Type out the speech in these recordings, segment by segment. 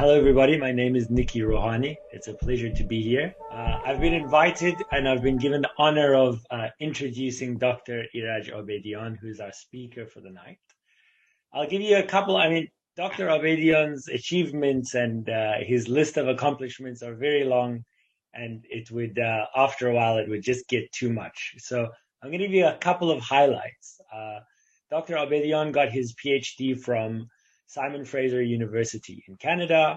hello, everybody. My name is Nikki Rohani. It's a pleasure to be here. Uh, I've been invited and I've been given the honor of uh, introducing Dr. Iraj Abedian, who's our speaker for the night. I'll give you a couple. I mean, Dr. Abedian's achievements and uh, his list of accomplishments are very long, and it would, uh, after a while, it would just get too much. So I'm going to give you a couple of highlights. Uh, Dr. Abedian got his PhD from Simon Fraser University in Canada.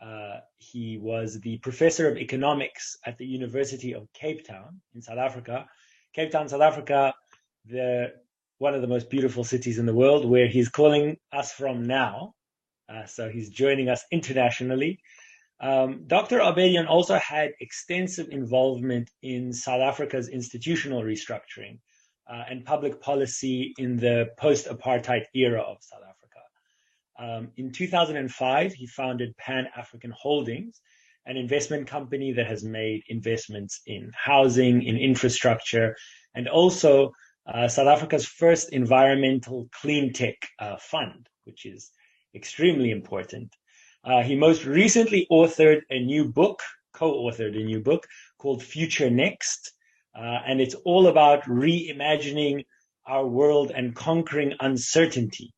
Uh, he was the professor of economics at the University of Cape Town in South Africa. Cape Town, South Africa, the one of the most beautiful cities in the world, where he's calling us from now. Uh, so he's joining us internationally. Um, Dr. Abedian also had extensive involvement in South Africa's institutional restructuring uh, and public policy in the post-apartheid era of South Africa. Um, in 2005, he founded Pan African Holdings, an investment company that has made investments in housing, in infrastructure, and also uh, South Africa's first environmental clean tech uh, fund, which is extremely important. Uh, he most recently authored a new book, co authored a new book called Future Next. Uh, and it's all about reimagining our world and conquering uncertainty.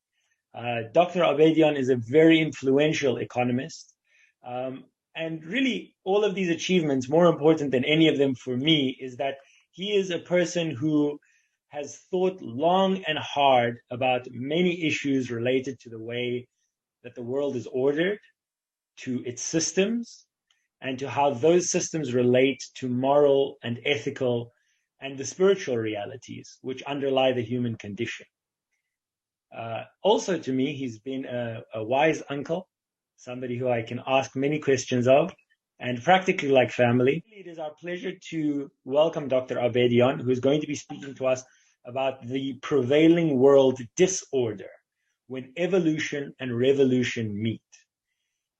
Uh, Dr. Abedian is a very influential economist. Um, and really, all of these achievements, more important than any of them for me, is that he is a person who has thought long and hard about many issues related to the way that the world is ordered, to its systems, and to how those systems relate to moral and ethical and the spiritual realities which underlie the human condition. Uh, also, to me, he's been a, a, wise uncle, somebody who I can ask many questions of, and practically like family. It is our pleasure to welcome Dr. Abedian, who is going to be speaking to us about the prevailing world disorder when evolution and revolution meet.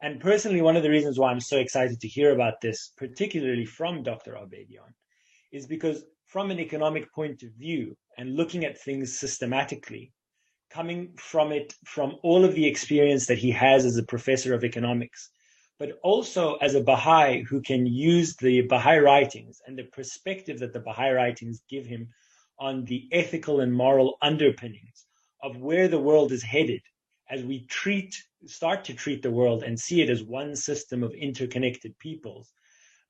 And personally, one of the reasons why I'm so excited to hear about this, particularly from Dr. Abedian, is because from an economic point of view and looking at things systematically, coming from it from all of the experience that he has as a professor of economics, but also as a Baha'i who can use the Baha'i writings and the perspective that the Baha'i writings give him on the ethical and moral underpinnings of where the world is headed as we treat start to treat the world and see it as one system of interconnected peoples.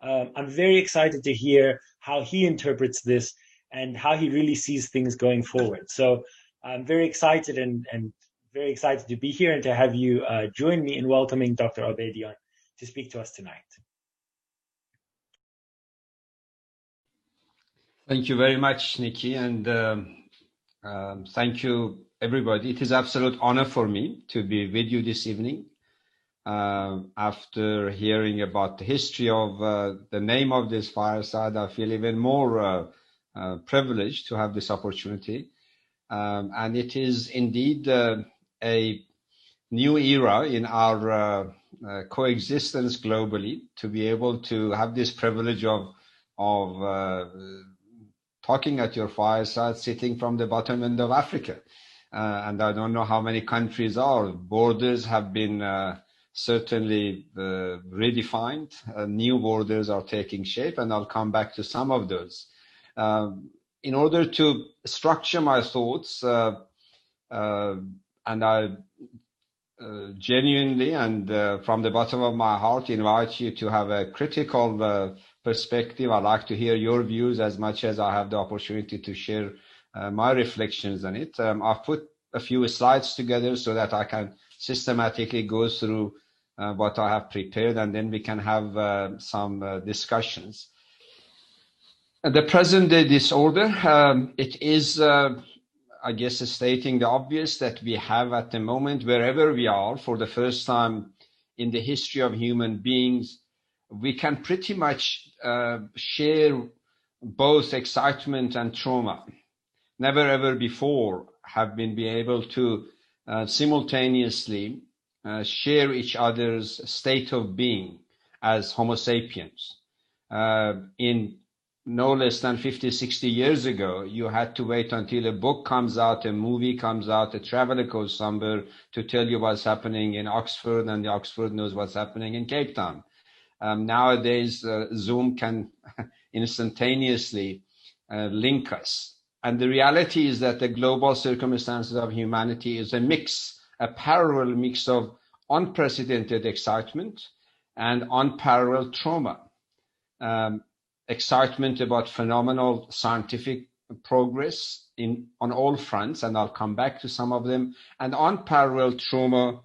Um, I'm very excited to hear how he interprets this and how he really sees things going forward. So I'm very excited and, and very excited to be here and to have you uh, join me in welcoming Dr. Abedian to speak to us tonight. Thank you very much, Nikki, and um, um, thank you, everybody. It is absolute honor for me to be with you this evening. Uh, after hearing about the history of uh, the name of this fireside, I feel even more uh, uh privileged to have this opportunity. Um, and it is indeed uh, a new era in our uh, uh, coexistence globally to be able to have this privilege of of talking at your fireside sitting from the bottom end of Africa. And I don't know how many countries are. Borders have been certainly redefined. new borders are taking shape, and I'll come back to some of those. In order to structure my thoughts, uh, uh, and I uh, genuinely and uh, from the bottom of my heart invite you to have a critical uh, perspective. I'd like to hear your views as much as I have the opportunity to share my reflections on it. Um, I've put a few slides together so that I can systematically go through what I have prepared, and then we can have some discussions. The present day disorder, um, it is, uh, I guess, stating the obvious that we have at the moment, wherever we are, for the first time in the history of human beings, we can pretty much uh, share both excitement and trauma. Never ever before have been be able to uh, simultaneously uh, share each other's state of being as Homo sapiens uh, in no less than 50, 60 years ago, you had to wait until a book comes out, a movie comes out, a traveler goes somewhere to tell you what's happening in Oxford, and the Oxford knows what's happening in Cape Town. Um, nowadays, uh, Zoom can instantaneously uh, link us. And the reality is that the global circumstances of humanity is a mix, a parallel mix of unprecedented excitement and unparalleled trauma. Um, excitement about phenomenal scientific progress in on all fronts, and I'll come back to some of them, and unparalleled trauma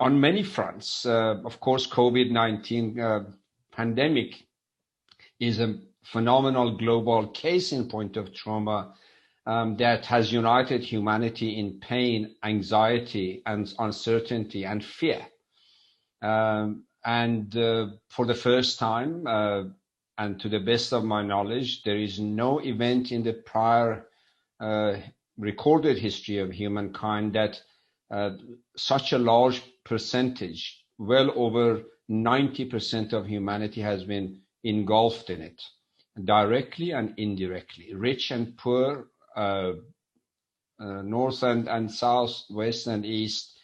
on many fronts. Uh, of course, COVID-19 uh, pandemic is a phenomenal global case in point of trauma um, that has united humanity in pain, anxiety, and uncertainty and fear. Um, and uh, for the first time, uh, and to the best of my knowledge, there is no event in the prior uh, recorded history of humankind that uh, such a large percentage, well over 90% of humanity has been engulfed in it, directly and indirectly, rich and poor, uh, uh north and, and south, west and east.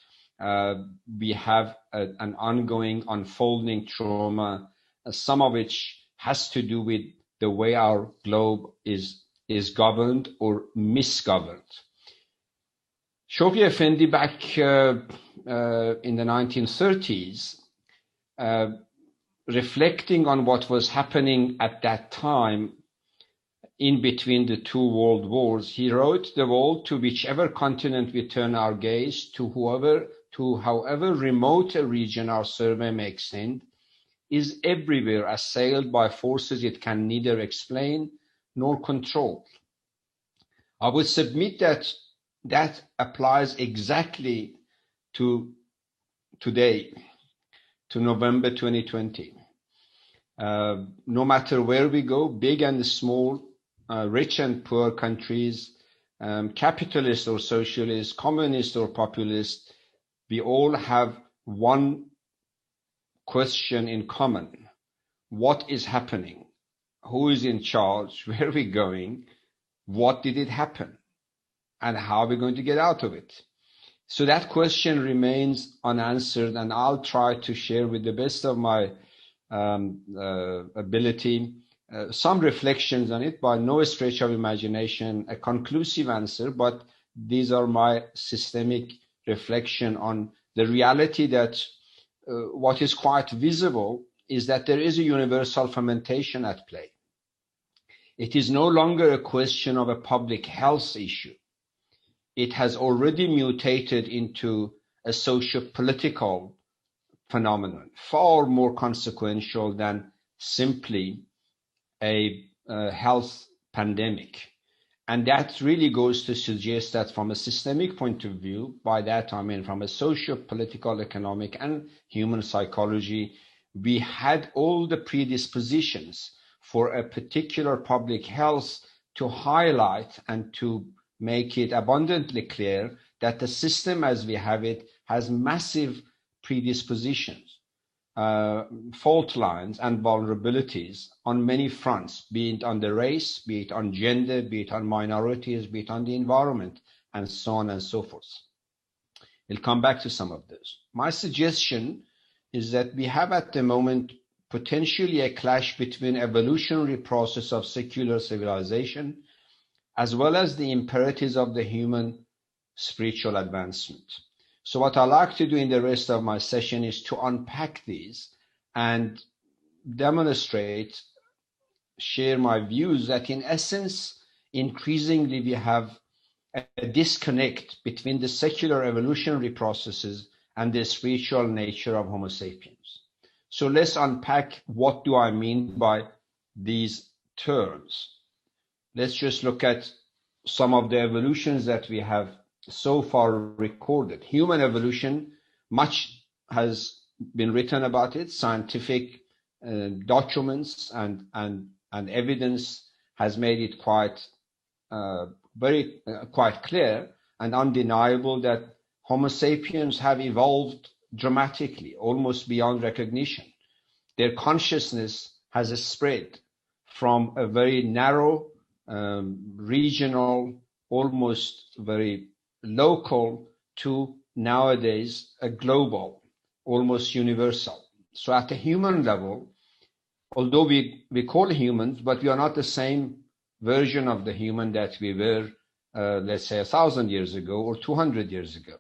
Uh, we have a, an ongoing unfolding trauma, some of which has to do with the way our globe is is governed or misgoverned. Shoghi Effendi back uh, uh, in the 1930s, uh, reflecting on what was happening at that time in between the two world wars, he wrote the world to whichever continent we turn our gaze, to whoever, to however remote a region our survey may extend, is everywhere assailed by forces it can neither explain nor control. I would submit that that applies exactly to today, to November 2020. Uh, no matter where we go, big and small, uh, rich and poor countries, um, capitalist or socialist, communist or populist, we all have one question in common. What is happening? Who is in charge? Where are we going? What did it happen? And how are we going to get out of it? So that question remains unanswered, and I'll try to share with the best of my um, uh, ability uh, some reflections on it by no stretch of imagination, a conclusive answer, but these are my systemic reflection on the reality that Uh, what is quite visible is that there is a universal fermentation at play. It is no longer a question of a public health issue. It has already mutated into a socio-political phenomenon, far more consequential than simply a, a health pandemic. And that really goes to suggest that from a systemic point of view, by that I mean from a social, political, economic, and human psychology, we had all the predispositions for a particular public health to highlight and to make it abundantly clear that the system as we have it has massive predispositions uh, fault lines and vulnerabilities on many fronts, be it on the race, be it on gender, be it on minorities, be it on the environment, and so on and so forth. We'll come back to some of those. My suggestion is that we have at the moment potentially a clash between evolutionary process of secular civilization as well as the imperatives of the human spiritual advancement. So what I like to do in the rest of my session is to unpack these and demonstrate, share my views that in essence, increasingly we have a disconnect between the secular evolutionary processes and the spiritual nature of Homo sapiens. So let's unpack what do I mean by these terms. Let's just look at some of the evolutions that we have so far recorded. Human evolution, much has been written about it. Scientific uh, documents and, and, and evidence has made it quite, uh, very, uh, quite clear and undeniable that Homo sapiens have evolved dramatically, almost beyond recognition. Their consciousness has spread from a very narrow, um, regional, almost very local to nowadays a global, almost universal. So at the human level, although we, we call humans, but we are not the same version of the human that we were, uh, let's say, a thousand years ago or 200 years ago.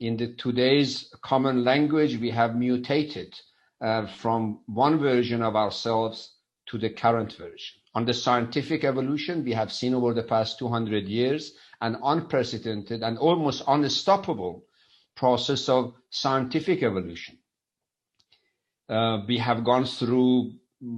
In the today's common language, we have mutated uh, from one version of ourselves to the current version. On the scientific evolution, we have seen over the past 200 years an unprecedented and almost unstoppable process of scientific evolution. Uh, we have gone through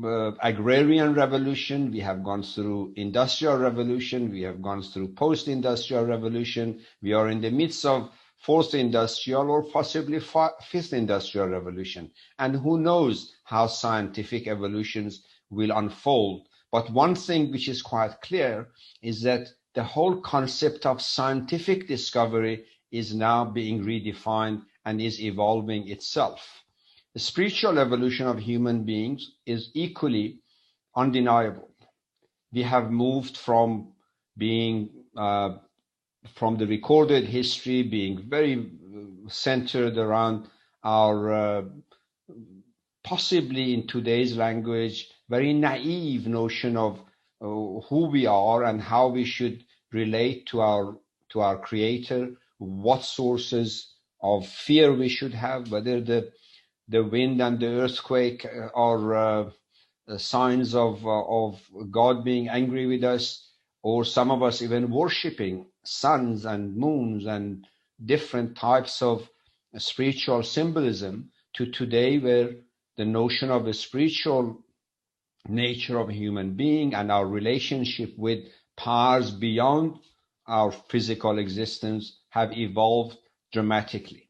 uh, agrarian revolution, we have gone through industrial revolution, we have gone through post-industrial revolution, we are in the midst of fourth industrial or possibly fifth industrial revolution. And who knows how scientific evolutions will unfold. But one thing which is quite clear is that the whole concept of scientific discovery is now being redefined and is evolving itself. The spiritual evolution of human beings is equally undeniable. We have moved from being uh, from the recorded history being very centered around our uh, possibly in today's language very naive notion of who we are and how we should relate to our to our creator what sources of fear we should have whether the the wind and the earthquake uh, are uh, signs of uh, of god being angry with us or some of us even worshiping suns and moons and different types of spiritual symbolism to today where the notion of a spiritual nature of human being and our relationship with powers beyond our physical existence have evolved dramatically.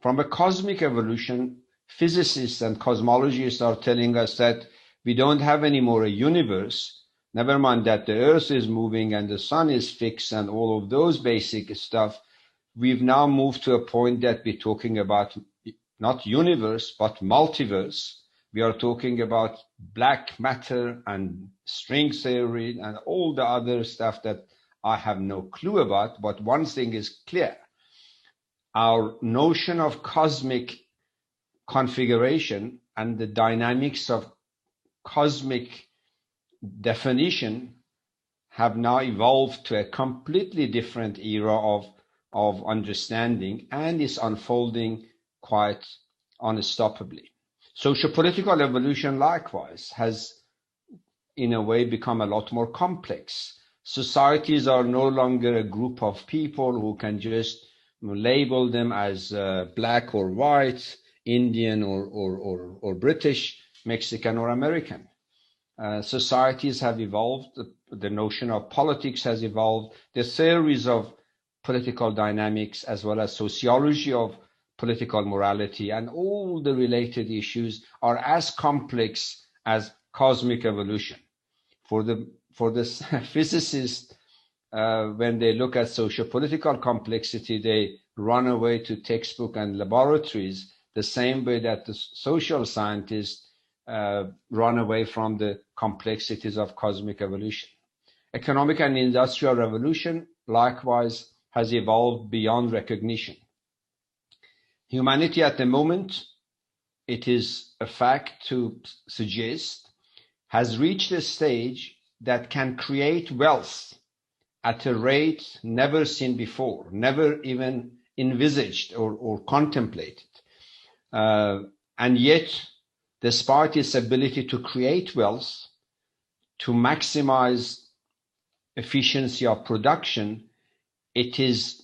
From a cosmic evolution, physicists and cosmologists are telling us that we don't have anymore a universe, never mind that the earth is moving and the sun is fixed and all of those basic stuff. We've now moved to a point that we're talking about not universe, but multiverse we are talking about black matter and string theory and all the other stuff that I have no clue about. But one thing is clear. Our notion of cosmic configuration and the dynamics of cosmic definition have now evolved to a completely different era of, of understanding and is unfolding quite unstoppably. Socio-political evolution likewise has in a way become a lot more complex. Societies are no longer a group of people who can just label them as uh, black or white, Indian or, or, or, or British, Mexican or American. Uh, societies have evolved, the, the notion of politics has evolved, the theories of political dynamics as well as sociology of political morality, and all the related issues are as complex as cosmic evolution. For the for the physicists, uh, when they look at socio-political complexity, they run away to textbook and laboratories, the same way that the social scientists uh, run away from the complexities of cosmic evolution. Economic and industrial revolution likewise has evolved beyond recognition. Humanity at the moment, it is a fact to suggest, has reached a stage that can create wealth at a rate never seen before, never even envisaged or, or contemplated. Uh, and yet, despite its ability to create wealth, to maximize efficiency of production, it is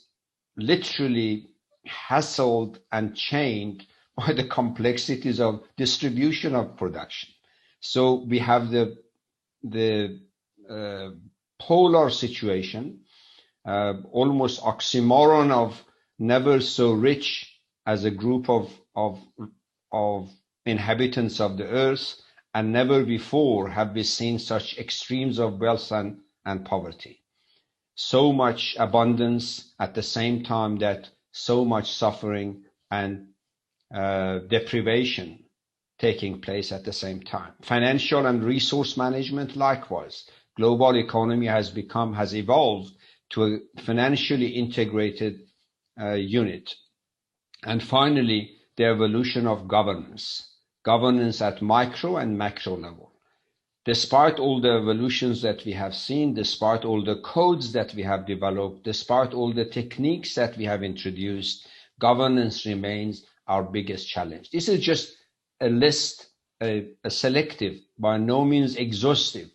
literally hassled and chained by the complexities of distribution of production. So we have the the uh, polar situation, uh, almost oxymoron of never so rich as a group of of of inhabitants of the earth, and never before have we seen such extremes of wealth and, and poverty. So much abundance at the same time that so much suffering and uh, deprivation taking place at the same time. Financial and resource management, likewise. Global economy has become, has evolved to a financially integrated uh, unit. And finally, the evolution of governance, governance at micro and macro level. Despite all the evolutions that we have seen, despite all the codes that we have developed, despite all the techniques that we have introduced, governance remains our biggest challenge. This is just a list, a, a selective, by no means exhaustive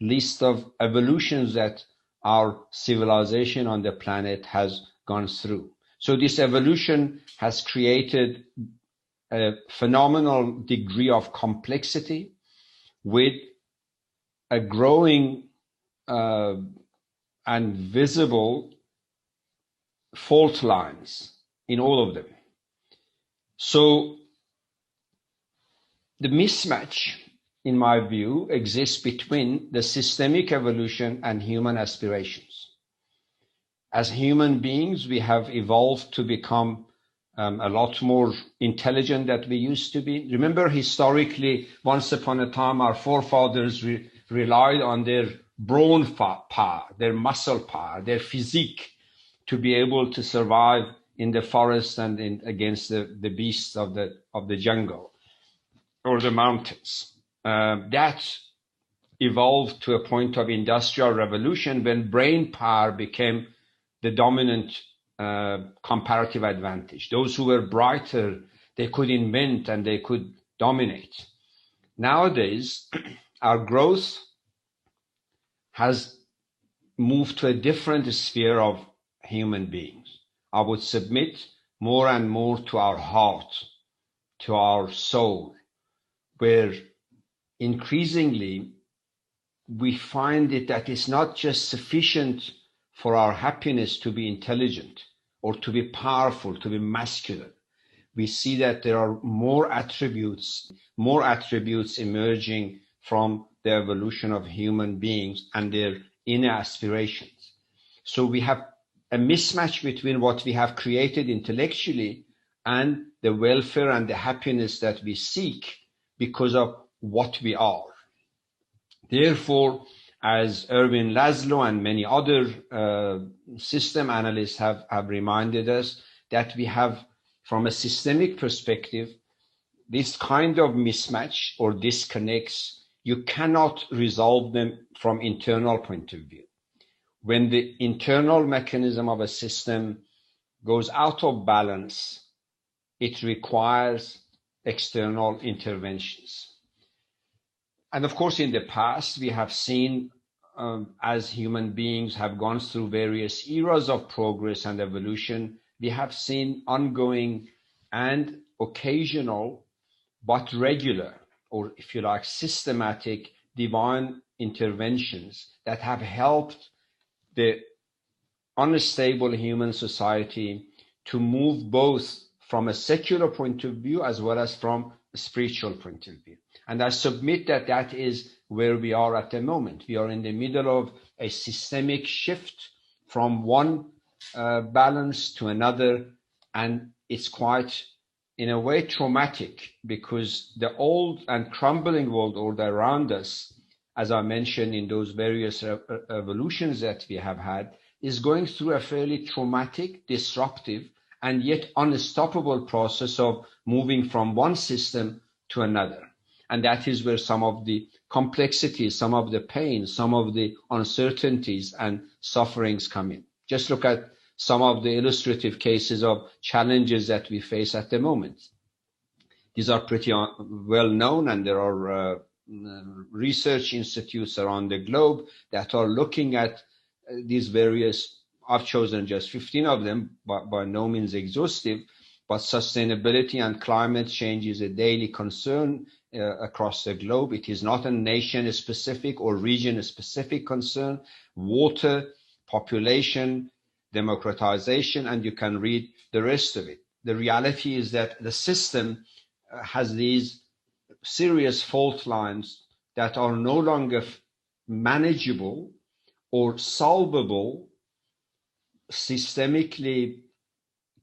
list of evolutions that our civilization on the planet has gone through. So this evolution has created a phenomenal degree of complexity with a growing uh, and visible fault lines in all of them. So the mismatch, in my view, exists between the systemic evolution and human aspirations. As human beings, we have evolved to become um, a lot more intelligent than we used to be. Remember, historically, once upon a time, our forefathers re- relied on their brawn power, their muscle power, their physique to be able to survive in the forest and in, against the, the beasts of the, of the jungle or the mountains. Uh, that evolved to a point of industrial revolution when brain power became the dominant uh, comparative advantage. Those who were brighter, they could invent and they could dominate. Nowadays, our growth has moved to a different sphere of human beings. I would submit more and more to our heart, to our soul, where increasingly we find it that it's not just sufficient for our happiness to be intelligent or to be powerful, to be masculine. We see that there are more attributes, more attributes emerging from the evolution of human beings and their inner aspirations. So we have a mismatch between what we have created intellectually and the welfare and the happiness that we seek because of what we are. Therefore, as Ervin Laszlo and many other uh, system analysts have, have reminded us, that we have, from a systemic perspective, this kind of mismatch or disconnects you cannot resolve them from internal point of view. When the internal mechanism of a system goes out of balance, it requires external interventions. And of course, in the past, we have seen um, as human beings have gone through various eras of progress and evolution, we have seen ongoing and occasional but regular or if you like, systematic divine interventions that have helped the unstable human society to move both from a secular point of view as well as from a spiritual point of view. And I submit that that is where we are at the moment. We are in the middle of a systemic shift from one uh, balance to another, and it's quite in a way traumatic because the old and crumbling world order around us, as I mentioned in those various evolutions that we have had, is going through a fairly traumatic, disruptive, and yet unstoppable process of moving from one system to another. And that is where some of the complexities, some of the pain, some of the uncertainties and sufferings come in. Just look at some of the illustrative cases of challenges that we face at the moment. These are pretty well known, and there are uh, research institutes around the globe that are looking at uh, these various. I've chosen just 15 of them, but by no means exhaustive. But sustainability and climate change is a daily concern uh, across the globe. It is not a nation specific or region specific concern. Water, population, democratization, and you can read the rest of it. The reality is that the system uh, has these serious fault lines that are no longer manageable or solvable systemically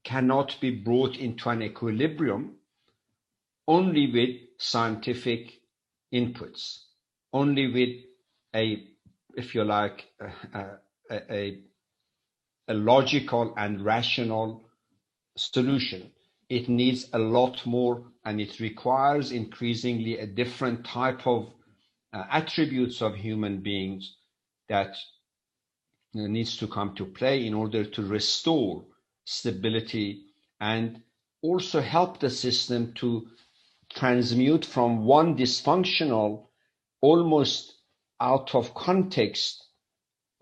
cannot be brought into an equilibrium only with scientific inputs, only with a, if you like, a, a, a logical and rational solution. It needs a lot more and it requires increasingly a different type of uh, attributes of human beings that needs to come to play in order to restore stability and also help the system to transmute from one dysfunctional, almost out of context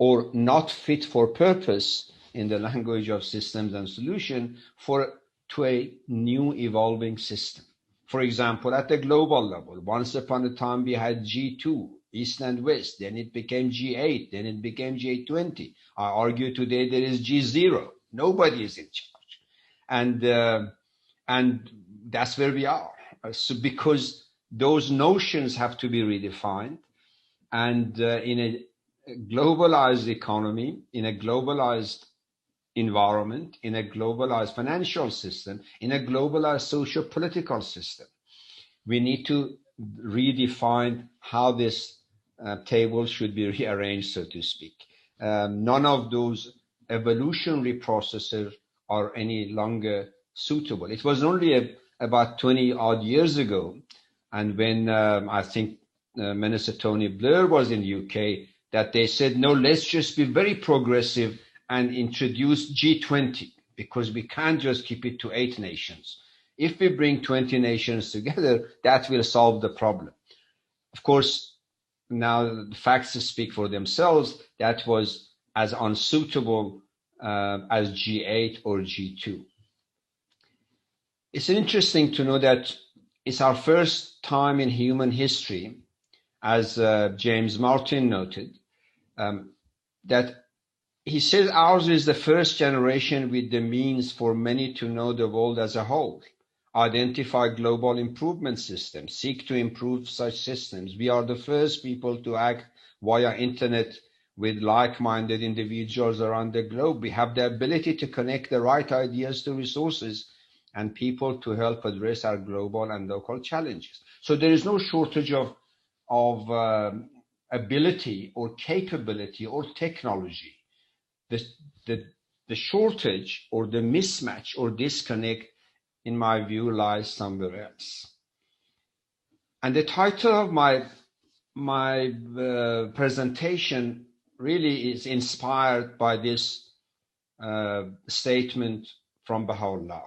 or not fit for purpose in the language of systems and solution for to a new evolving system. For example, at the global level, once upon a time we had G2, East and West, then it became G8, then it became G20. I argue today there is G0. Nobody is in charge. And, uh, and that's where we are. Uh, so because those notions have to be redefined and uh, in a globalized economy, in a globalized environment, in a globalized financial system, in a globalized social political system. We need to redefine how this uh, table should be rearranged, so to speak. Um, none of those evolutionary processes are any longer suitable. It was only a, about 20 odd years ago, and when um, I think uh, Minister Tony Blair was in the UK, that they said, no, let's just be very progressive and introduce G20 because we can't just keep it to eight nations. If we bring 20 nations together, that will solve the problem. Of course, now the facts speak for themselves. That was as unsuitable uh, as G8 or G2. It's interesting to know that it's our first time in human history, as uh, James Martin noted, um, that he says ours is the first generation with the means for many to know the world as a whole, identify global improvement systems, seek to improve such systems. We are the first people to act via internet with like-minded individuals around the globe. We have the ability to connect the right ideas to resources and people to help address our global and local challenges. So there is no shortage of, of um, ability or capability or technology the, the, the shortage or the mismatch or disconnect, in my view, lies somewhere else. And the title of my, my uh, presentation really is inspired by this uh, statement from Baha'u'llah,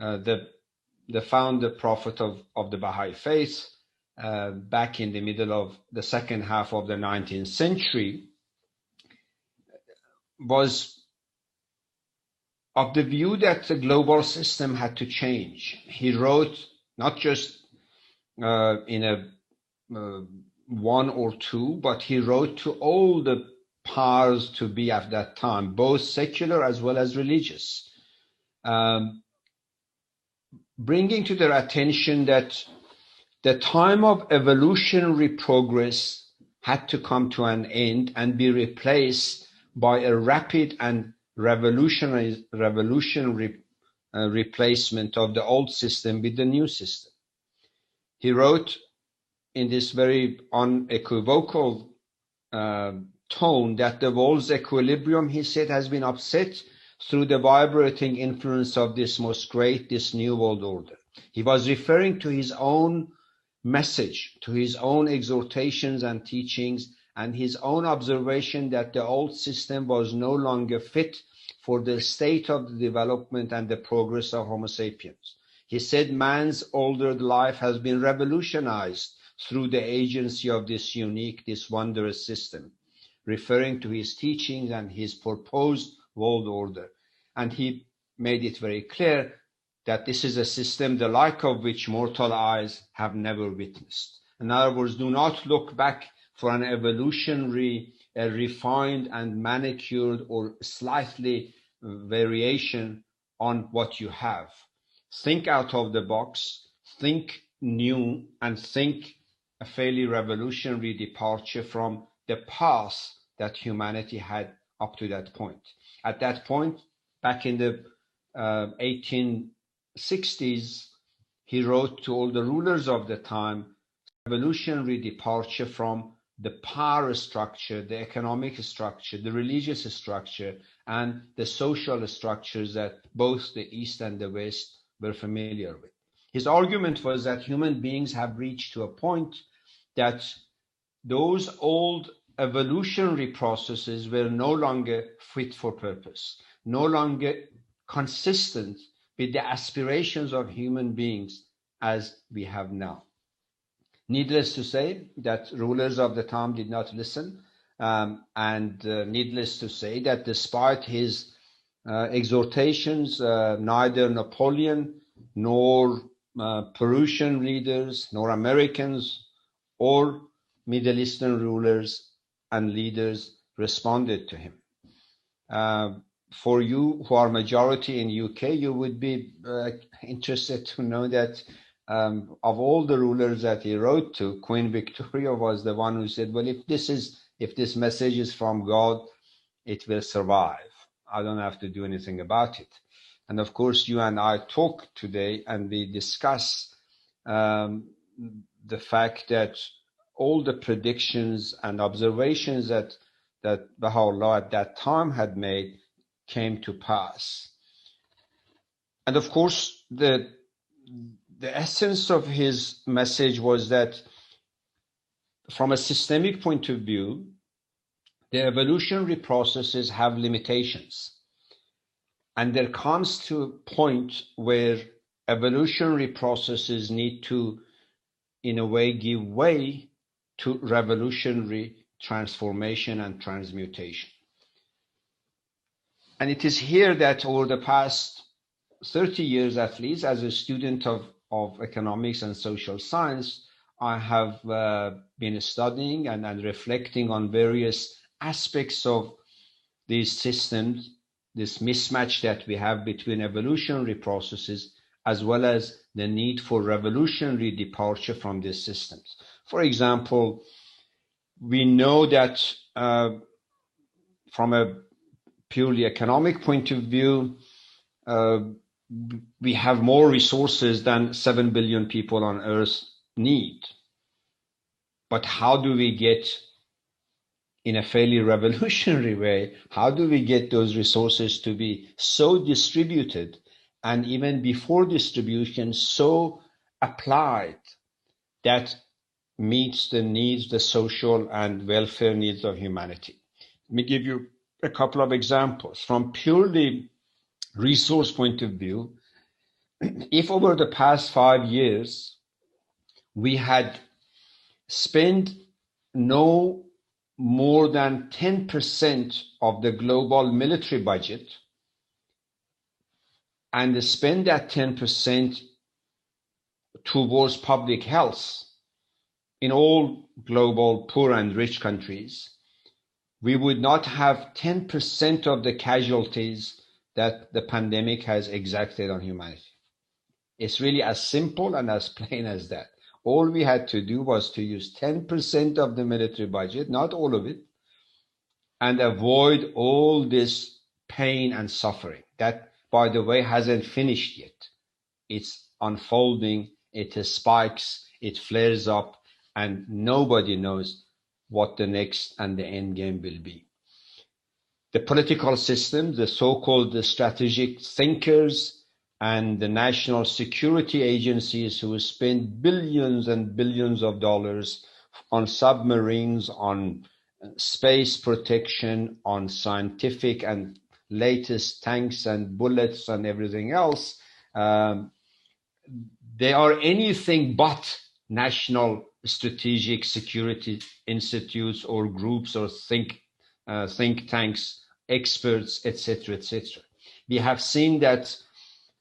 uh, the, the founder prophet of, of the Baha'i faith, uh, back in the middle of the second half of the 19th century, was of the view that the global system had to change. He wrote not just uh, in a uh, one or two, but he wrote to all the powers to be at that time, both secular as well as religious, um, bringing to their attention that the time of evolutionary progress had to come to an end and be replaced by a rapid and revolutionary, revolutionary uh, replacement of the old system with the new system. He wrote in this very unequivocal uh, tone that the world's equilibrium, he said, has been upset through the vibrating influence of this most great, this new world order. He was referring to his own message, to his own exhortations and teachings and his own observation that the old system was no longer fit for the state of the development and the progress of Homo sapiens. He said man's older life has been revolutionized through the agency of this unique, this wondrous system, referring to his teachings and his proposed world order. And he made it very clear that this is a system the like of which mortal eyes have never witnessed. In other words, do not look back for an evolutionary refined and manicured or slightly variation on what you have. Think out of the box, think new, and think a fairly revolutionary departure from the path that humanity had up to that point. At that point, back in the uh, 1860s, he wrote to all the rulers of the time, revolutionary departure from the power structure, the economic structure, the religious structure, and the social structures that both the East and the West were familiar with. His argument was that human beings have reached to a point that those old evolutionary processes were no longer fit for purpose, no longer consistent with the aspirations of human beings as we have now. Needless to say that rulers of the time did not listen, um, and uh, needless to say that despite his uh, exhortations, uh, neither Napoleon nor uh, Prussian leaders, nor Americans, or Middle Eastern rulers and leaders responded to him. For you who are majority in UK, you would be uh, interested to know that um, of all the rulers that he wrote to, Queen Victoria was the one who said, "Well, if this is if this message is from God, it will survive. I don't have to do anything about it." And of course, you and I talk today, and we discuss um, the fact that all the predictions and observations that that Baha'u'llah at that time had made came to pass. And of course, the the essence of his message was that from a systemic point of view, the evolutionary processes have limitations. And there comes to a point where evolutionary processes need to, in a way, give way to revolutionary transformation and transmutation. And it is here that over the past 30 years at least, as a student of, of economics and social science, I have uh, been studying and, and reflecting on various aspects of these systems, this mismatch that we have between evolutionary processes as well as the need for revolutionary departure from these systems. For example, we know that uh, from a purely economic point of view, uh, we have more resources than 7 billion people on earth need. But how do we get, in a fairly revolutionary way, how do we get those resources to be so distributed and even before distribution, so applied that meets the needs, the social and welfare needs of humanity? Let me give you a couple of examples. From purely resource point of view, if over the past five years we had spent no more than 10% of the global military budget and spend that 10% towards public health in all global poor and rich countries, we would not have 10% of the casualties that the pandemic has exacted on humanity. It's really as simple and as plain as that. All we had to do was to use 10% of the military budget, not all of it, and avoid all this pain and suffering. That, by the way, hasn't finished yet. It's unfolding, it spikes, it flares up, and nobody knows what the next and the end game will be. The political system, the so-called strategic thinkers, and the national security agencies who spend billions and billions of dollars on submarines, on space protection, on scientific and latest tanks and bullets and everything else, um, they are anything but national strategic security institutes or groups or think uh, think tanks, experts, etc., etc. We have seen that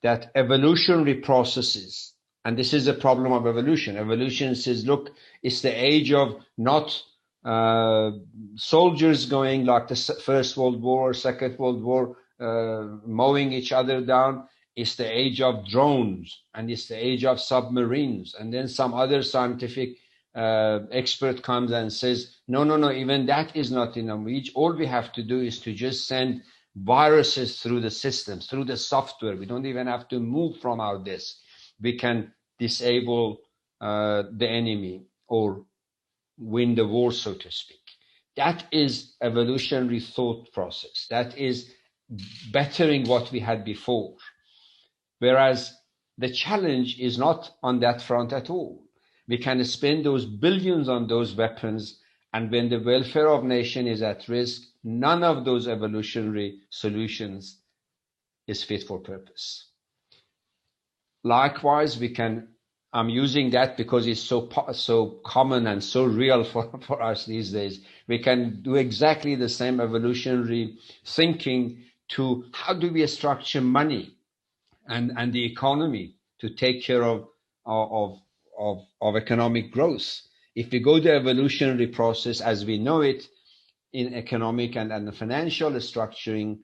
that evolutionary processes, and this is a problem of evolution. Evolution says, look, it's the age of not uh, soldiers going like the First World War, or Second World War, uh, mowing each other down. It's the age of drones, and it's the age of submarines, and then some other scientific uh, expert comes and says, no, no, no, even that is not enough. We, all we have to do is to just send viruses through the systems, through the software. We don't even have to move from our disk. We can disable uh, the enemy or win the war, so to speak. That is evolutionary thought process. That is bettering what we had before. Whereas the challenge is not on that front at all. We can spend those billions on those weapons, and when the welfare of nation is at risk, none of those evolutionary solutions is fit for purpose. Likewise, we can I'm using that because it's so so common and so real for, for us these days. We can do exactly the same evolutionary thinking to how do we structure money and, and the economy to take care of, of, of, of economic growth. If we go the evolutionary process as we know it in economic and, and financial structuring,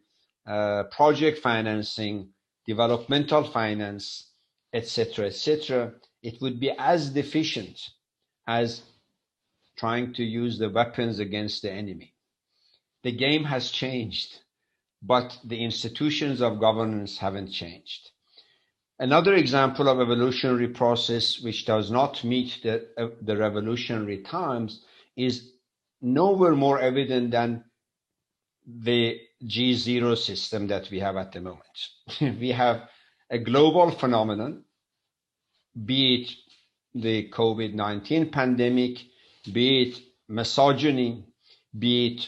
uh, project financing, developmental finance, etc., etc., it would be as deficient as trying to use the weapons against the enemy. The game has changed, but the institutions of governance haven't changed. Another example of evolutionary process which does not meet the, uh, the revolutionary times is nowhere more evident than the G0 system that we have at the moment. we have a global phenomenon be it the COVID 19 pandemic, be it misogyny, be it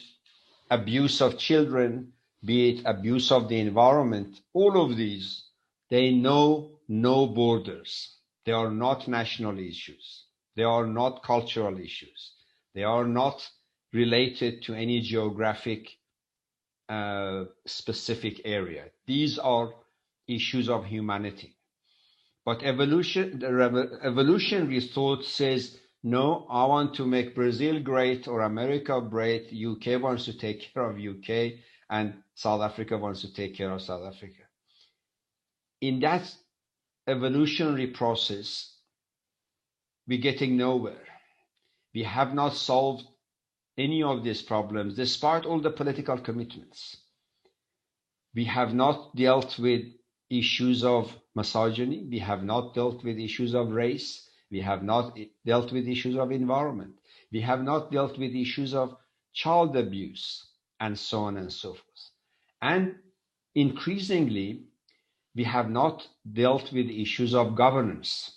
abuse of children, be it abuse of the environment, all of these, they know no borders. They are not national issues. They are not cultural issues. They are not related to any geographic uh, specific area. These are issues of humanity. But evolution, the evolutionary thought says, no, I want to make Brazil great or America great. UK wants to take care of UK and South Africa wants to take care of South Africa. In that evolutionary process, we're getting nowhere. We have not solved any of these problems despite all the political commitments. We have not dealt with issues of misogyny. We have not dealt with issues of race. We have not dealt with issues of environment. We have not dealt with issues of child abuse and so on and so forth. And increasingly, we have not dealt with issues of governance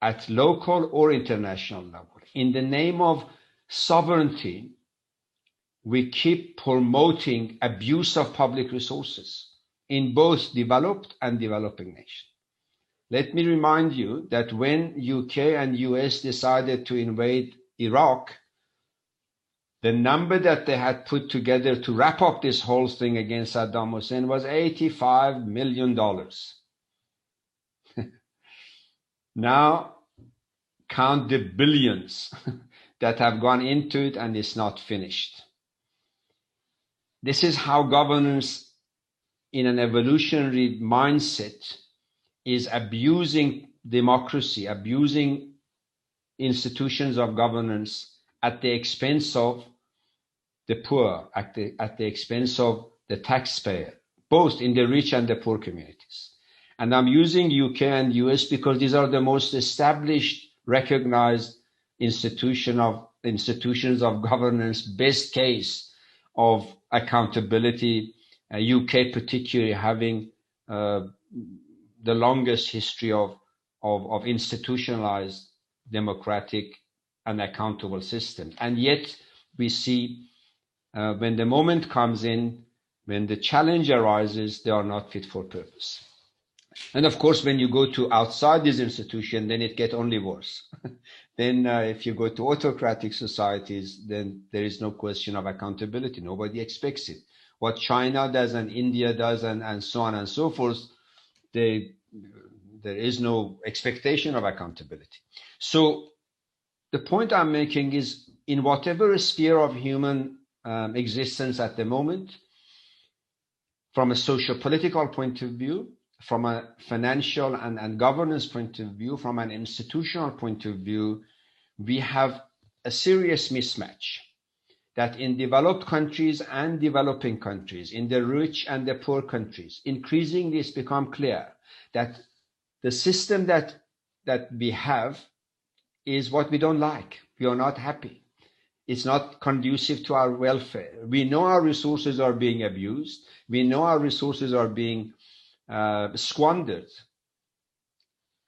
at local or international level. In the name of sovereignty, we keep promoting abuse of public resources in both developed and developing nations. Let me remind you that when UK and US decided to invade Iraq, the number that they had put together to wrap up this whole thing against Saddam Hussein was $85 million. now count the billions that have gone into it and it's not finished. This is how governance in an evolutionary mindset is abusing democracy, abusing institutions of governance at the expense of the poor, at the, at the expense of the taxpayer, both in the rich and the poor communities. And I'm using UK and US because these are the most established, recognized institution of institutions of governance, best case of accountability UK particularly having uh, the longest history of, of, of institutionalized democratic and accountable system. And yet we see uh, when the moment comes in, when the challenge arises, they are not fit for purpose. And of course, when you go to outside this institution, then it gets only worse. then uh, if you go to autocratic societies, then there is no question of accountability. Nobody expects it what China does and India does and, and so on and so forth, they, there is no expectation of accountability. So the point I'm making is in whatever sphere of human um, existence at the moment, from a social political point of view, from a financial and, and governance point of view, from an institutional point of view, we have a serious mismatch. That in developed countries and developing countries, in the rich and the poor countries, increasingly it's become clear that the system that that we have is what we don't like. We are not happy. It's not conducive to our welfare. We know our resources are being abused. We know our resources are being uh, squandered.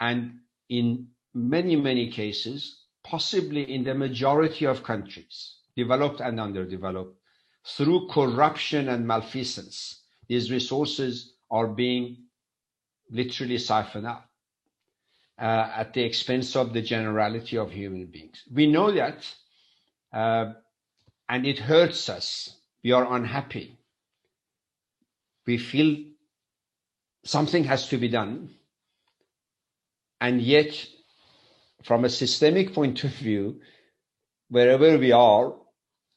And in many, many cases, possibly in the majority of countries, developed and underdeveloped, through corruption and malfeasance, these resources are being literally siphoned out uh, at the expense of the generality of human beings. We know that, uh, and it hurts us. We are unhappy. We feel something has to be done. And yet, from a systemic point of view, wherever we are,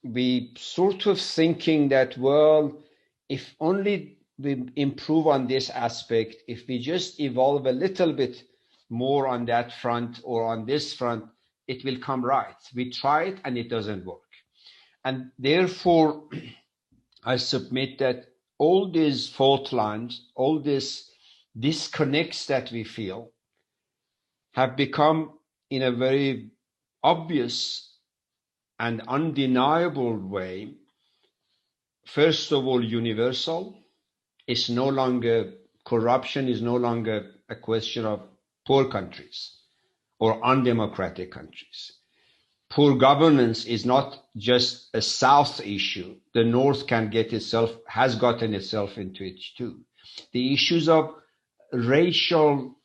we sort of thinking that, well, if only we improve on this aspect, if we just evolve a little bit more on that front or on this front, it will come right. We try it and it doesn't work. And therefore, I submit that all these fault lines, all these disconnects that we feel have become in a very obvious and undeniable way, first of all, universal. It's no longer corruption is no longer a question of poor countries or undemocratic countries. Poor governance is not just a South issue. The North can get itself, has gotten itself into it too. The issues of racial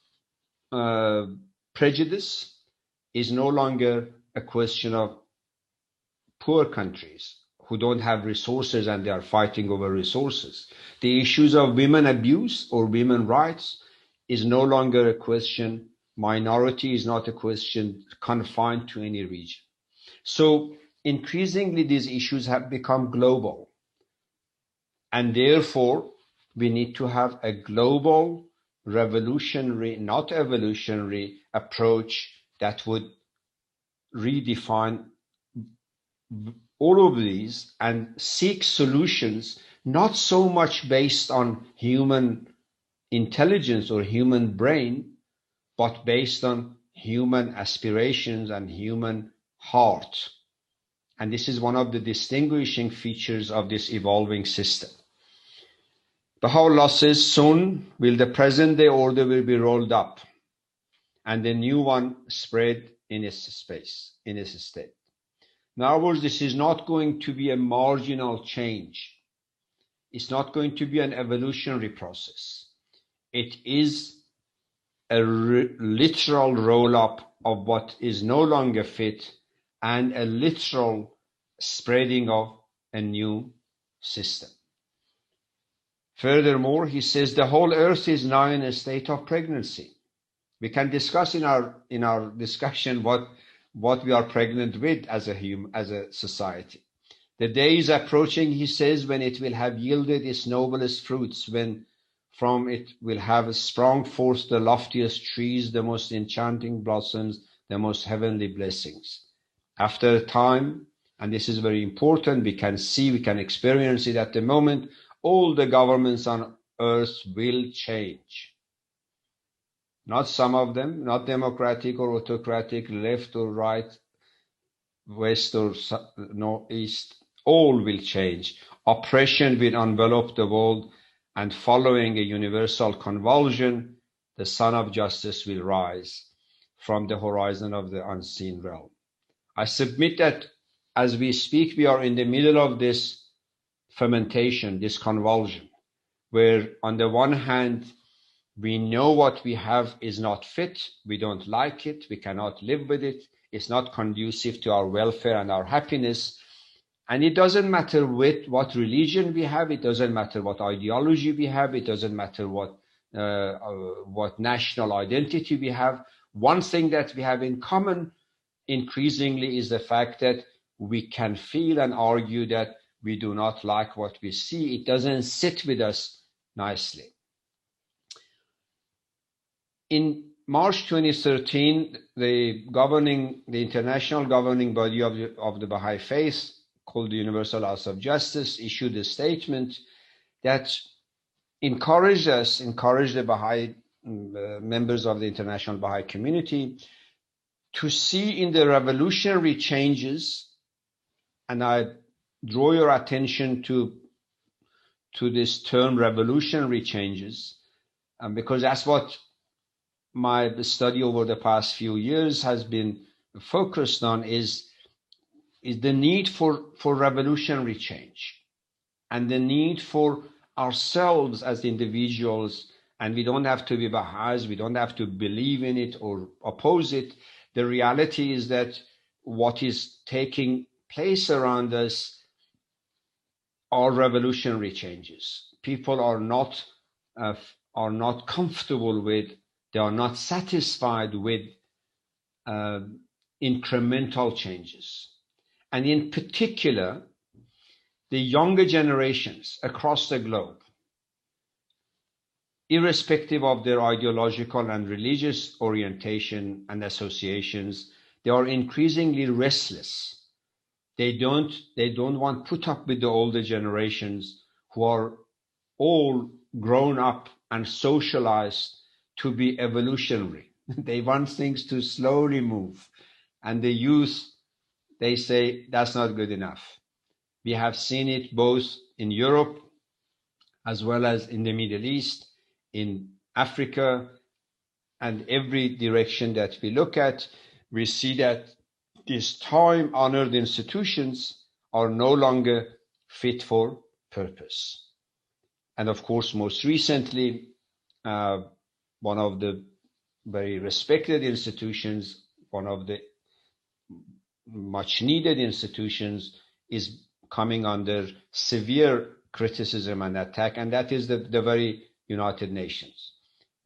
uh, prejudice is no longer a question of poor countries who don't have resources and they are fighting over resources. The issues of women abuse or women rights is no longer a question. Minority is not a question confined to any region. So increasingly, these issues have become global. And therefore, we need to have a global, revolutionary, not evolutionary approach that would redefine all of these and seek solutions not so much based on human intelligence or human brain, but based on human aspirations and human heart. And this is one of the distinguishing features of this evolving system. Baha'u'llah says, soon will the present day order will be rolled up and the new one spread in its space, in its state. In other words, this is not going to be a marginal change. It's not going to be an evolutionary process it is a literal roll up of what is no longer fit and a literal spreading of a new system. Furthermore, he says the whole earth is now in a state of pregnancy. We can discuss in our in our discussion what what we are pregnant with as a hum, as a society. The day is approaching, he says, when it will have yielded its noblest fruits, when from it will have sprung forth the loftiest trees, the most enchanting blossoms, the most heavenly blessings. After a time, and this is very important, we can see, we can experience it at the moment, all the governments on earth will change. Not some of them, not democratic or autocratic, left or right, west or northeast, all will change. Oppression will envelop the world and following a universal convulsion, the sun of justice will rise from the horizon of the unseen realm. I submit that as we speak, we are in the middle of this fermentation, this convulsion, where on the one hand, we know what we have is not fit, we don't like it, we cannot live with it, it's not conducive to our welfare and our happiness. And it doesn't matter with what religion we have, it doesn't matter what ideology we have, it doesn't matter what uh, uh, what national identity we have. One thing that we have in common increasingly is the fact that we can feel and argue that we do not like what we see. It doesn't sit with us nicely. In March 2013, the governing, the international governing body of the, of the Baha'i Faith called the Universal House of Justice, issued a statement that encouraged us, encouraged the Baha'i uh, members of the international Baha'i community to see in the revolutionary changes, and I draw your attention to to this term revolutionary changes, um, because that's what my study over the past few years has been focused on is is the need for for revolutionary change and the need for ourselves as individuals and we don't have to be Baha'is, we don't have to believe in it or oppose it. The reality is that what is taking place around us are revolutionary changes. People are not uh, are not comfortable with, they are not satisfied with uh, incremental changes. And in particular, the younger generations across the globe, irrespective of their ideological and religious orientation and associations, they are increasingly restless. They don't, they don't want to put up with the older generations who are all grown up and socialized to be evolutionary. they want things to slowly move. And the youth, they say that's not good enough. We have seen it both in Europe as well as in the Middle East, in Africa, and every direction that we look at, we see that these time honored institutions are no longer fit for purpose. And of course, most recently, uh, one of the very respected institutions, one of the much needed institutions is coming under severe criticism and attack, and that is the, the very United Nations.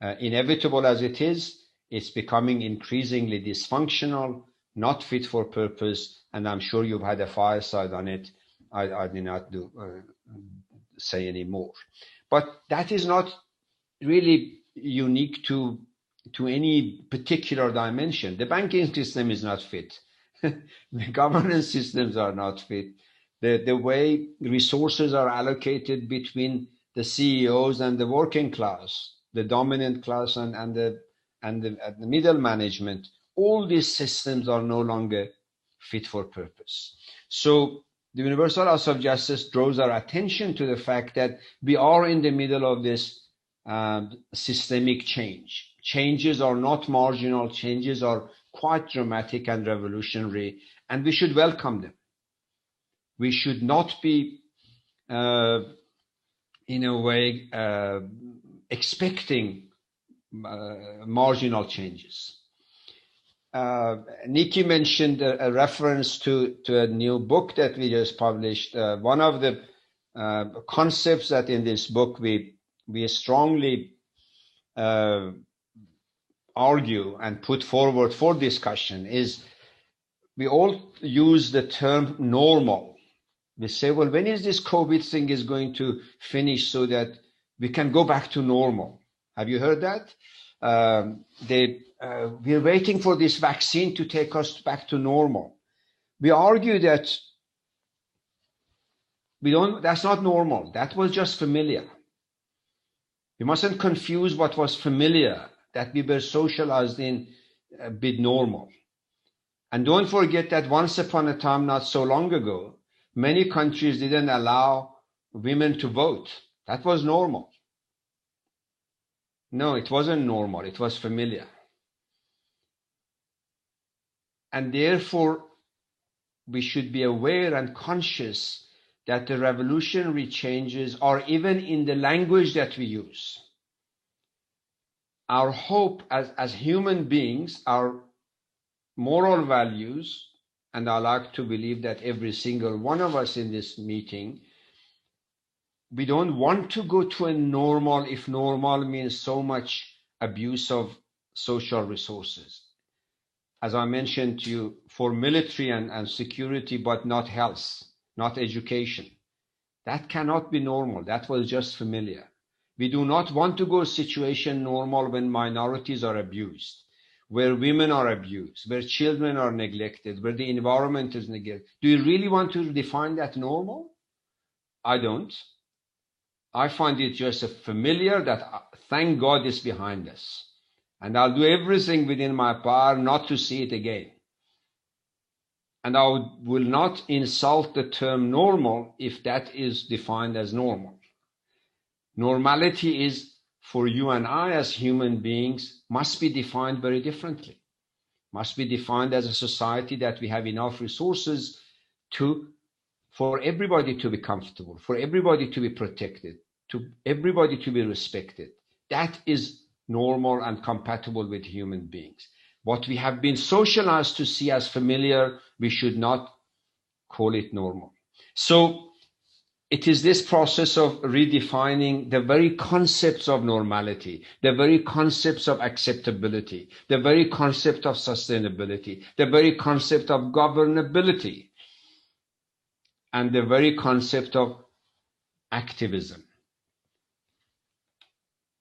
Uh, inevitable as it is, it's becoming increasingly dysfunctional, not fit for purpose, and I'm sure you've had a fireside on it. I, I did not do, uh, say any more. But that is not really unique to to any particular dimension. The banking system is not fit. the governance systems are not fit the, the way resources are allocated between the CEOs and the working class, the dominant class and, and the and the, the middle management, all these systems are no longer fit for purpose. So the Universal House of Justice draws our attention to the fact that we are in the middle of this um, systemic change. Changes are not marginal, changes are quite dramatic and revolutionary, and we should welcome them we should not be, uh, in a way, uh, expecting uh, marginal changes. Uh, Nikki mentioned a, a, reference to, to a new book that we just published. Uh, one of the uh, concepts that in this book we we strongly argue and put forward for discussion is we all use the term normal We say, well, when is this COVID thing is going to finish so that we can go back to normal? Have you heard that? Um, they, uh, we're waiting for this vaccine to take us back to normal. We argue that we don't, that's not normal. That was just familiar. We mustn't confuse what was familiar that we were socialized in uh, a bit normal. And don't forget that once upon a time, not so long ago, Many countries didn't allow women to vote. That was normal. No, it wasn't normal. It was familiar. And therefore, we should be aware and conscious that the revolutionary changes are even in the language that we use. Our hope as, as human beings, our moral values, and I like to believe that every single one of us in this meeting, we don't want to go to a normal if normal means so much abuse of social resources. As I mentioned to you, for military and, and security, but not health, not education. That cannot be normal. That was just familiar. We do not want to go situation normal when minorities are abused where women are abused, where children are neglected, where the environment is neglected. Do you really want to define that normal? I don't. I find it just a familiar that uh, thank God is behind us. And I'll do everything within my power not to see it again. And I will not insult the term normal if that is defined as normal. Normality is for you and I as human beings must be defined very differently. Must be defined as a society that we have enough resources to for everybody to be comfortable, for everybody to be protected, to everybody to be respected. That is normal and compatible with human beings. What we have been socialized to see as familiar, we should not call it normal. So it is this process of redefining the very concepts of normality, the very concepts of acceptability, the very concept of sustainability, the very concept of governability, and the very concept of activism.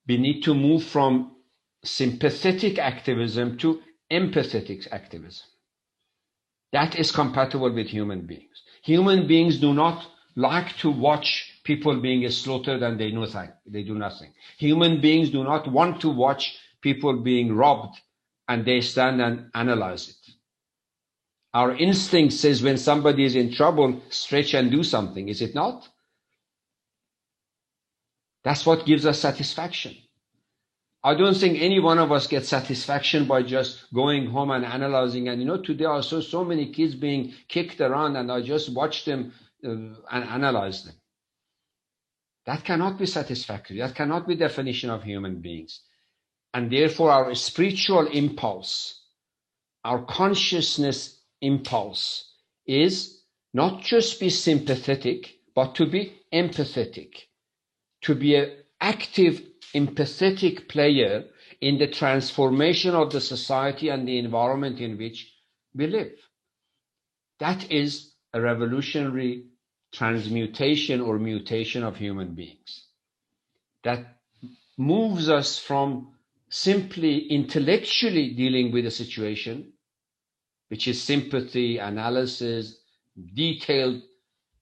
We need to move from sympathetic activism to empathetic activism. That is compatible with human beings. Human beings do not like to watch people being slaughtered and they, nothing, they do nothing. Human beings do not want to watch people being robbed and they stand and analyze it. Our instinct says when somebody is in trouble, stretch and do something, is it not? That's what gives us satisfaction. I don't think any one of us gets satisfaction by just going home and analyzing. And you know, today I saw so many kids being kicked around, and I just watched them Uh, and analyzed them. That cannot be satisfactory. That cannot be definition of human beings. And therefore, our spiritual impulse, our consciousness impulse is not just be sympathetic, but to be empathetic, to be an active, empathetic player in the transformation of the society and the environment in which we live. That is a revolutionary transmutation or mutation of human beings that moves us from simply intellectually dealing with a situation which is sympathy, analysis, detailed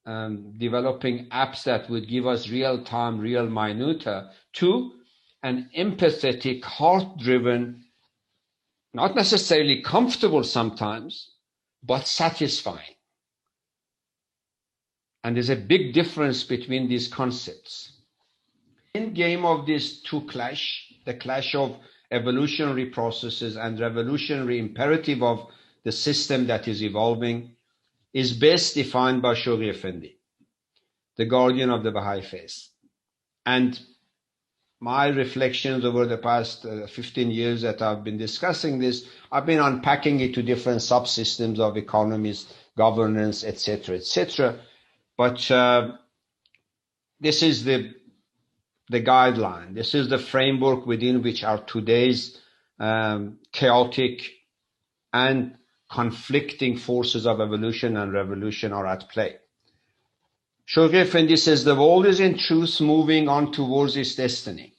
um, developing apps that would give us real time, real minuta, to an empathetic, heart driven, not necessarily comfortable sometimes, but satisfying. And there's a big difference between these concepts. In game of these two clash, the clash of evolutionary processes and revolutionary imperative of the system that is evolving, is best defined by Shoghi Effendi, the guardian of the Baha'i faith. And my reflections over the past uh, 15 years that I've been discussing this, I've been unpacking it to different subsystems of economies, governance, etc., etc. But uh, this is the the guideline. This is the framework within which our today's um, chaotic and conflicting forces of evolution and revolution are at play. Shoghi Effendi says the world is in truth moving on towards its destiny.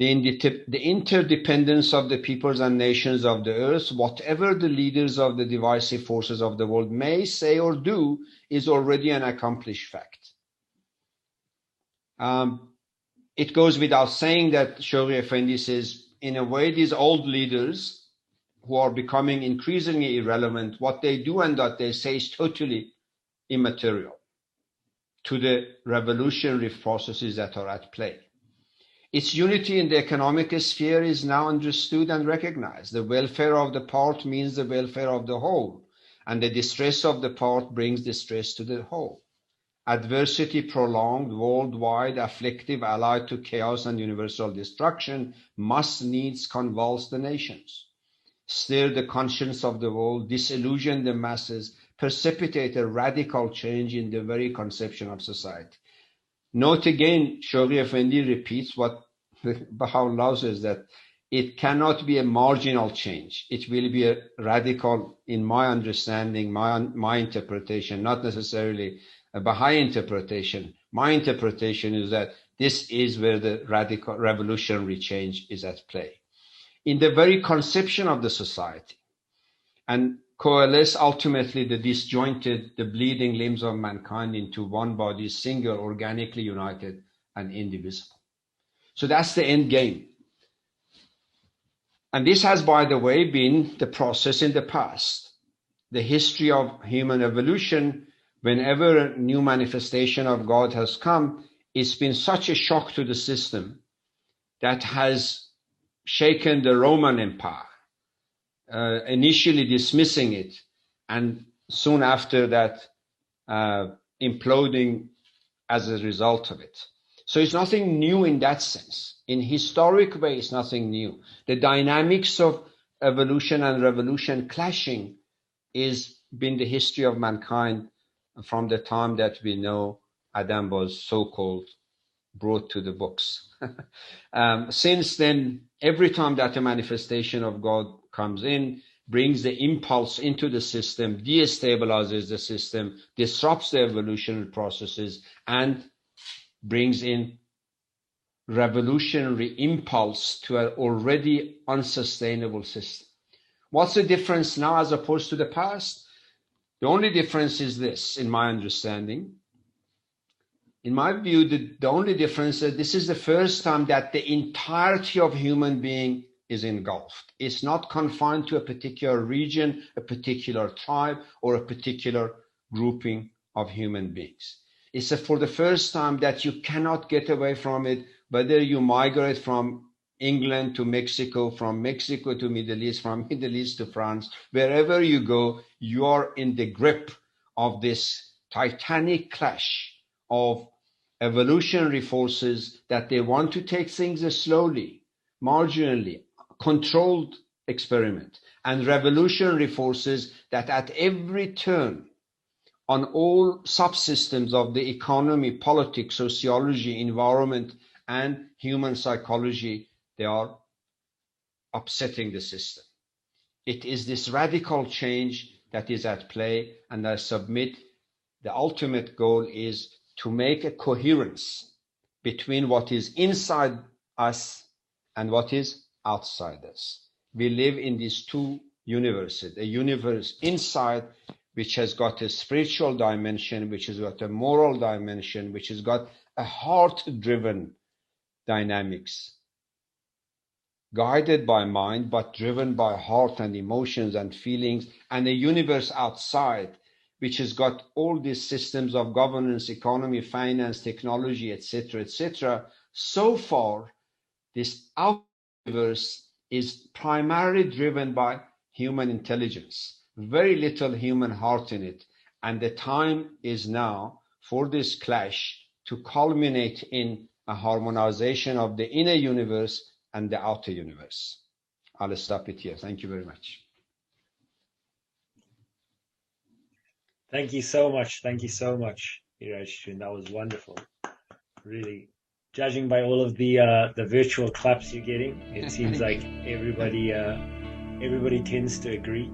The, the interdependence of the peoples and nations of the earth, whatever the leaders of the divisive forces of the world may say or do, is already an accomplished fact. Um, it goes without saying that Shoghi Effendi says, in a way, these old leaders who are becoming increasingly irrelevant, what they do and what they say is totally immaterial to the revolutionary processes that are at play. Its unity in the economic sphere is now understood and recognized. The welfare of the part means the welfare of the whole, and the distress of the part brings distress to the whole. Adversity prolonged, worldwide, afflictive, allied to chaos and universal destruction, must needs convulse the nations stir the conscience of the world, disillusion the masses, precipitate a radical change in the very conception of society. Note again, Shoghi Effendi repeats what Baha'u'llah says that it cannot be a marginal change. It will be a radical, in my understanding, my, my interpretation, not necessarily a Baha'i interpretation. My interpretation is that this is where the radical revolutionary change is at play in the very conception of the society and coalesce ultimately the disjointed, the bleeding limbs of mankind into one body, single, organically united and indivisible. So that's the end game. And this has, by the way, been the process in the past. The history of human evolution, whenever a new manifestation of God has come, it's been such a shock to the system that has shaken the Roman Empire, uh, initially dismissing it, and soon after that, uh, imploding as a result of it. So it's nothing new in that sense. In historic way, it's nothing new. The dynamics of evolution and revolution clashing is been the history of mankind from the time that we know Adam was so-called brought to the books. um, since then, every time that a manifestation of God comes in, brings the impulse into the system, destabilizes the system, disrupts the evolutionary processes, and brings in revolutionary impulse to an already unsustainable system. What's the difference now as opposed to the past? The only difference is this, in my understanding. In my view, the, the only difference is this is the first time that the entirety of human being is engulfed. It's not confined to a particular region, a particular tribe, or a particular grouping of human beings. It's a, for the first time that you cannot get away from it, whether you migrate from England to Mexico, from Mexico to Middle East, from Middle East to France, wherever you go, you are in the grip of this titanic clash of evolutionary forces that they want to take things slowly, marginally, controlled experiment, and revolutionary forces that at every turn on all subsystems of the economy, politics, sociology, environment, and human psychology, they are upsetting the system. It is this radical change that is at play, and I submit the ultimate goal is to make a coherence between what is inside us and what is outside us. We live in these two universes, a universe inside which has got a spiritual dimension, which has got a moral dimension, which has got a heart driven dynamics, guided by mind, but driven by heart and emotions and feelings, and a universe outside, which has got all these systems of governance, economy, finance, technology, etc., etc. So far, this outer universe is primarily driven by human intelligence very little human heart in it. And the time is now for this clash to culminate in a harmonization of the inner universe and the outer universe. I'll stop it here. Thank you very much. Thank you so much. Thank you so much, Iraj. That was wonderful. Really, judging by all of the uh, the virtual claps you're getting, it seems like everybody uh, everybody tends to agree